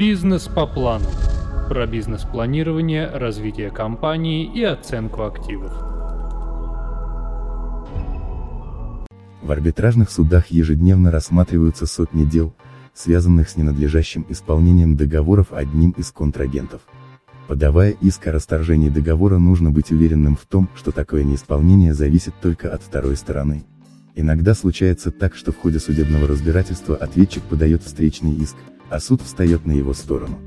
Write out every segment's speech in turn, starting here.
Бизнес по плану. Про бизнес-планирование, развитие компании и оценку активов. В арбитражных судах ежедневно рассматриваются сотни дел, связанных с ненадлежащим исполнением договоров одним из контрагентов. Подавая иск о расторжении договора нужно быть уверенным в том, что такое неисполнение зависит только от второй стороны. Иногда случается так, что в ходе судебного разбирательства ответчик подает встречный иск, а суд встает на его сторону.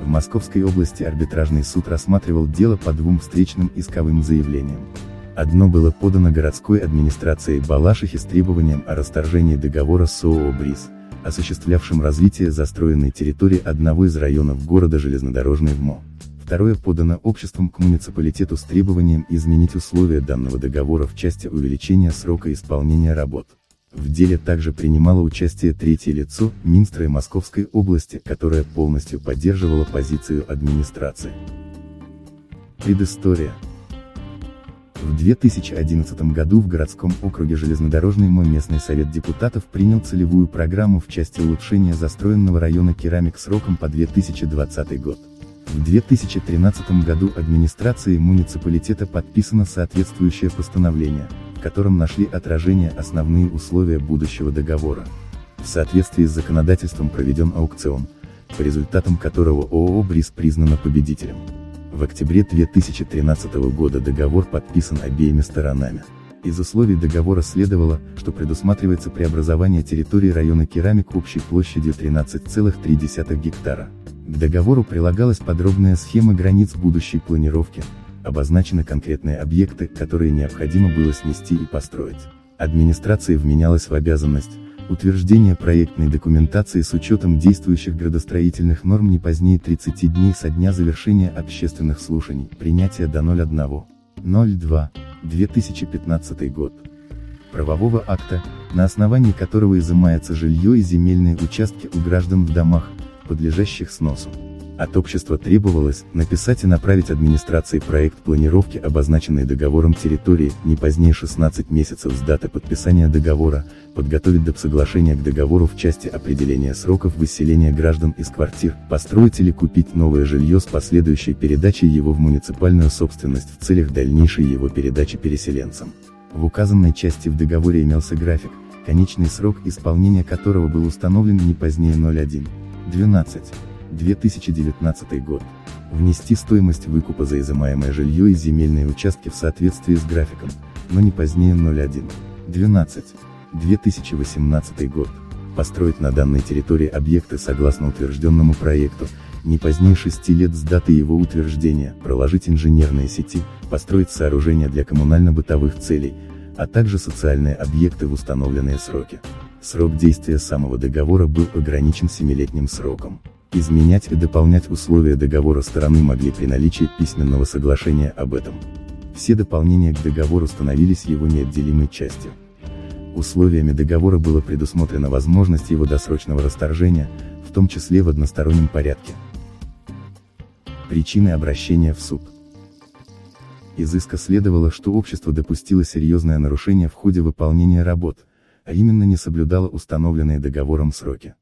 В Московской области арбитражный суд рассматривал дело по двум встречным исковым заявлениям. Одно было подано городской администрацией Балашихи с требованием о расторжении договора с ООО «Бриз», осуществлявшим развитие застроенной территории одного из районов города Железнодорожный ВМО. Второе подано обществом к муниципалитету с требованием изменить условия данного договора в части увеличения срока исполнения работ. В деле также принимало участие третье лицо, Минстры Московской области, которое полностью поддерживало позицию администрации. Предыстория. В 2011 году в городском округе Железнодорожный МО местный совет депутатов принял целевую программу в части улучшения застроенного района керамик сроком по 2020 год. В 2013 году администрацией муниципалитета подписано соответствующее постановление, в котором нашли отражение основные условия будущего договора. В соответствии с законодательством проведен аукцион, по результатам которого ООО «Бриз» признана победителем. В октябре 2013 года договор подписан обеими сторонами. Из условий договора следовало, что предусматривается преобразование территории района керамик общей площадью 13,3 гектара. К договору прилагалась подробная схема границ будущей планировки, обозначены конкретные объекты, которые необходимо было снести и построить. Администрация вменялась в обязанность, утверждение проектной документации с учетом действующих градостроительных норм не позднее 30 дней со дня завершения общественных слушаний, принятия до 01.02, 2015 год. Правового акта, на основании которого изымается жилье и земельные участки у граждан в домах, подлежащих сносу. От общества требовалось написать и направить администрации проект планировки обозначенной договором территории, не позднее 16 месяцев с даты подписания договора, подготовить до соглашения к договору в части определения сроков выселения граждан из квартир, построить или купить новое жилье с последующей передачей его в муниципальную собственность в целях дальнейшей его передачи переселенцам. В указанной части в договоре имелся график, конечный срок исполнения которого был установлен не позднее 01. 12. 2019 год. Внести стоимость выкупа за изымаемое жилье и земельные участки в соответствии с графиком, но не позднее 01. 12. 2018 год. Построить на данной территории объекты согласно утвержденному проекту, не позднее 6 лет с даты его утверждения, проложить инженерные сети, построить сооружения для коммунально-бытовых целей, а также социальные объекты в установленные сроки. Срок действия самого договора был ограничен семилетним сроком. Изменять и дополнять условия договора стороны могли при наличии письменного соглашения об этом. Все дополнения к договору становились его неотделимой частью. Условиями договора было предусмотрена возможность его досрочного расторжения, в том числе в одностороннем порядке. Причины обращения в суд. Из иска следовало, что общество допустило серьезное нарушение в ходе выполнения работ, а именно не соблюдала установленные договором сроки.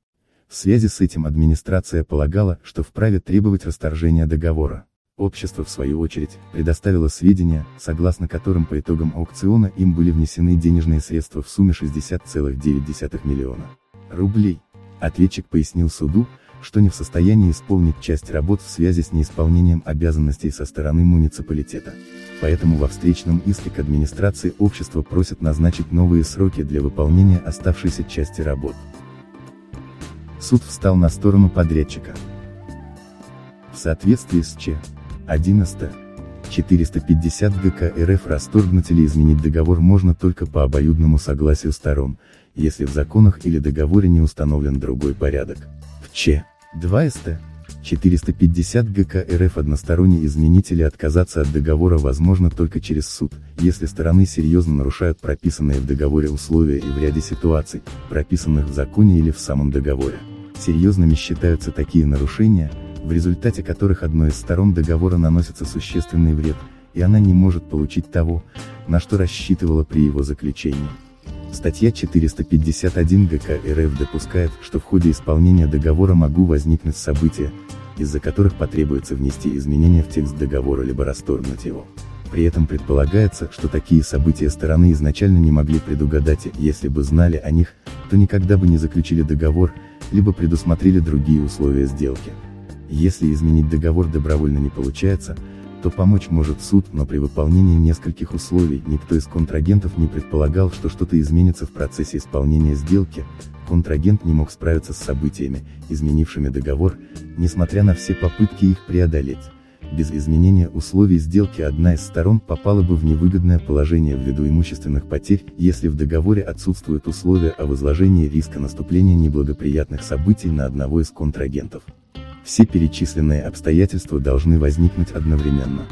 В связи с этим администрация полагала, что вправе требовать расторжения договора. Общество в свою очередь, предоставило сведения, согласно которым по итогам аукциона им были внесены денежные средства в сумме 60,9 миллиона рублей. Ответчик пояснил суду, что не в состоянии исполнить часть работ в связи с неисполнением обязанностей со стороны муниципалитета. Поэтому во встречном иске к администрации общества просят назначить новые сроки для выполнения оставшейся части работ. Суд встал на сторону подрядчика. В соответствии с Ч. 11. 450 ГК РФ расторгнуть или изменить договор можно только по обоюдному согласию сторон, если в законах или договоре не установлен другой порядок. В Ч. 2 СТ. 450 ГК РФ односторонне изменить или отказаться от договора возможно только через суд, если стороны серьезно нарушают прописанные в договоре условия и в ряде ситуаций, прописанных в законе или в самом договоре. Серьезными считаются такие нарушения, в результате которых одной из сторон договора наносится существенный вред, и она не может получить того, на что рассчитывала при его заключении. Статья 451 ГК РФ допускает, что в ходе исполнения договора могу возникнуть события, из-за которых потребуется внести изменения в текст договора либо расторгнуть его. При этом предполагается, что такие события стороны изначально не могли предугадать и, если бы знали о них, то никогда бы не заключили договор, либо предусмотрели другие условия сделки. Если изменить договор добровольно не получается, то помочь может суд, но при выполнении нескольких условий никто из контрагентов не предполагал, что что-то изменится в процессе исполнения сделки, контрагент не мог справиться с событиями, изменившими договор, несмотря на все попытки их преодолеть. Без изменения условий сделки одна из сторон попала бы в невыгодное положение ввиду имущественных потерь, если в договоре отсутствуют условия о возложении риска наступления неблагоприятных событий на одного из контрагентов. Все перечисленные обстоятельства должны возникнуть одновременно.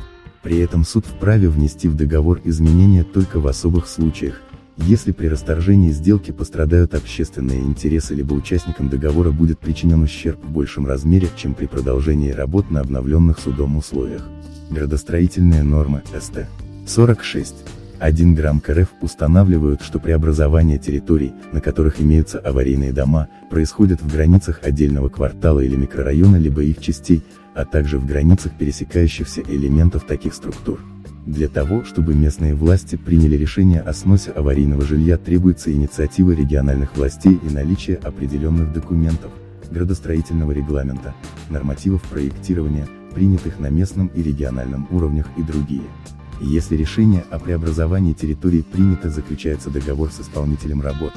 При этом суд вправе внести в договор изменения только в особых случаях, если при расторжении сделки пострадают общественные интересы либо участникам договора будет причинен ущерб в большем размере, чем при продолжении работ на обновленных судом условиях. Градостроительные нормы, СТ. 46. 1 грамм КРФ устанавливают, что преобразование территорий, на которых имеются аварийные дома, происходит в границах отдельного квартала или микрорайона либо их частей, а также в границах пересекающихся элементов таких структур. Для того, чтобы местные власти приняли решение о сносе аварийного жилья требуется инициатива региональных властей и наличие определенных документов, градостроительного регламента, нормативов проектирования, принятых на местном и региональном уровнях и другие. Если решение о преобразовании территории принято заключается договор с исполнителем работ,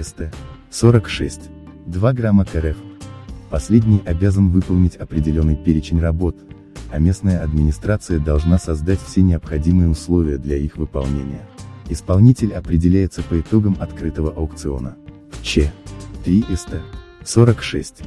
СТ. 46. 2 грамма КРФ. Последний обязан выполнить определенный перечень работ, а местная администрация должна создать все необходимые условия для их выполнения. Исполнитель определяется по итогам открытого аукциона. Ч. 3 СТ. 46.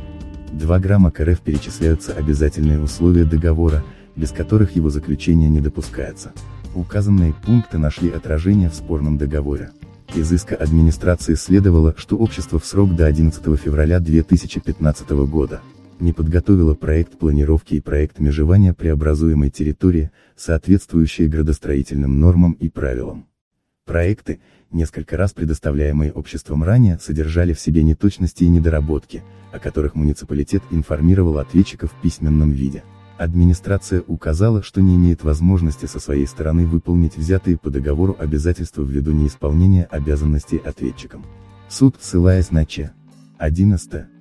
2 грамма КРФ перечисляются обязательные условия договора, без которых его заключение не допускается. Указанные пункты нашли отражение в спорном договоре. Из иска администрации следовало, что общество в срок до 11 февраля 2015 года не подготовило проект планировки и проект межевания преобразуемой территории, соответствующие градостроительным нормам и правилам. Проекты, несколько раз предоставляемые обществом ранее, содержали в себе неточности и недоработки, о которых муниципалитет информировал ответчиков в письменном виде. Администрация указала, что не имеет возможности со своей стороны выполнить взятые по договору обязательства ввиду неисполнения обязанностей ответчикам. Суд, ссылаясь на Ч. 11.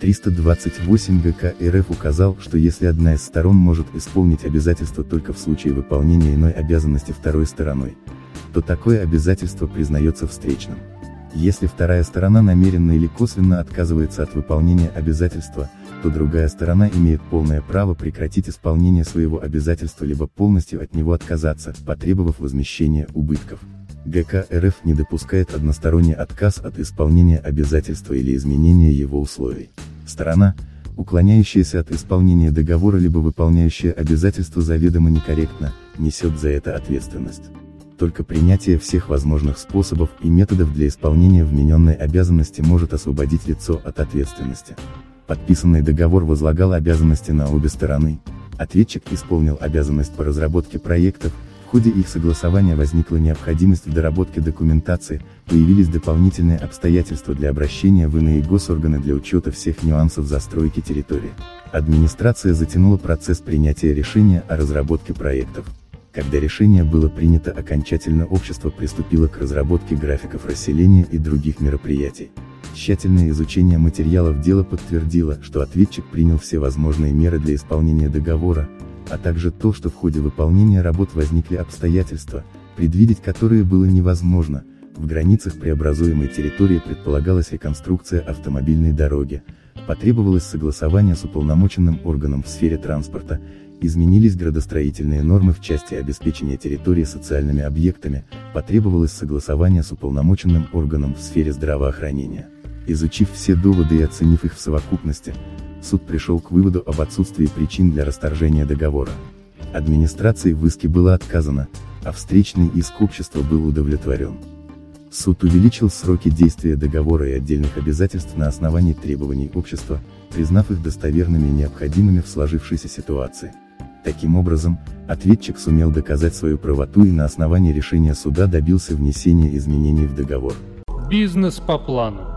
328 ГК РФ указал, что если одна из сторон может исполнить обязательство только в случае выполнения иной обязанности второй стороной, то такое обязательство признается встречным. Если вторая сторона намеренно или косвенно отказывается от выполнения обязательства, то другая сторона имеет полное право прекратить исполнение своего обязательства либо полностью от него отказаться, потребовав возмещения убытков. ГК РФ не допускает односторонний отказ от исполнения обязательства или изменения его условий. Сторона, уклоняющаяся от исполнения договора либо выполняющая обязательства заведомо некорректно, несет за это ответственность. Только принятие всех возможных способов и методов для исполнения вмененной обязанности может освободить лицо от ответственности. Подписанный договор возлагал обязанности на обе стороны. Ответчик исполнил обязанность по разработке проектов, в ходе их согласования возникла необходимость в доработке документации, появились дополнительные обстоятельства для обращения в иные госорганы для учета всех нюансов застройки территории. Администрация затянула процесс принятия решения о разработке проектов. Когда решение было принято окончательно общество приступило к разработке графиков расселения и других мероприятий. Тщательное изучение материалов дела подтвердило, что ответчик принял все возможные меры для исполнения договора, а также то, что в ходе выполнения работ возникли обстоятельства, предвидеть которые было невозможно, в границах преобразуемой территории предполагалась реконструкция автомобильной дороги, потребовалось согласование с уполномоченным органом в сфере транспорта, изменились градостроительные нормы в части обеспечения территории социальными объектами, потребовалось согласование с уполномоченным органом в сфере здравоохранения. Изучив все доводы и оценив их в совокупности, суд пришел к выводу об отсутствии причин для расторжения договора. Администрации в иске было отказано, а встречный иск общества был удовлетворен. Суд увеличил сроки действия договора и отдельных обязательств на основании требований общества, признав их достоверными и необходимыми в сложившейся ситуации. Таким образом, ответчик сумел доказать свою правоту и на основании решения суда добился внесения изменений в договор. Бизнес по плану.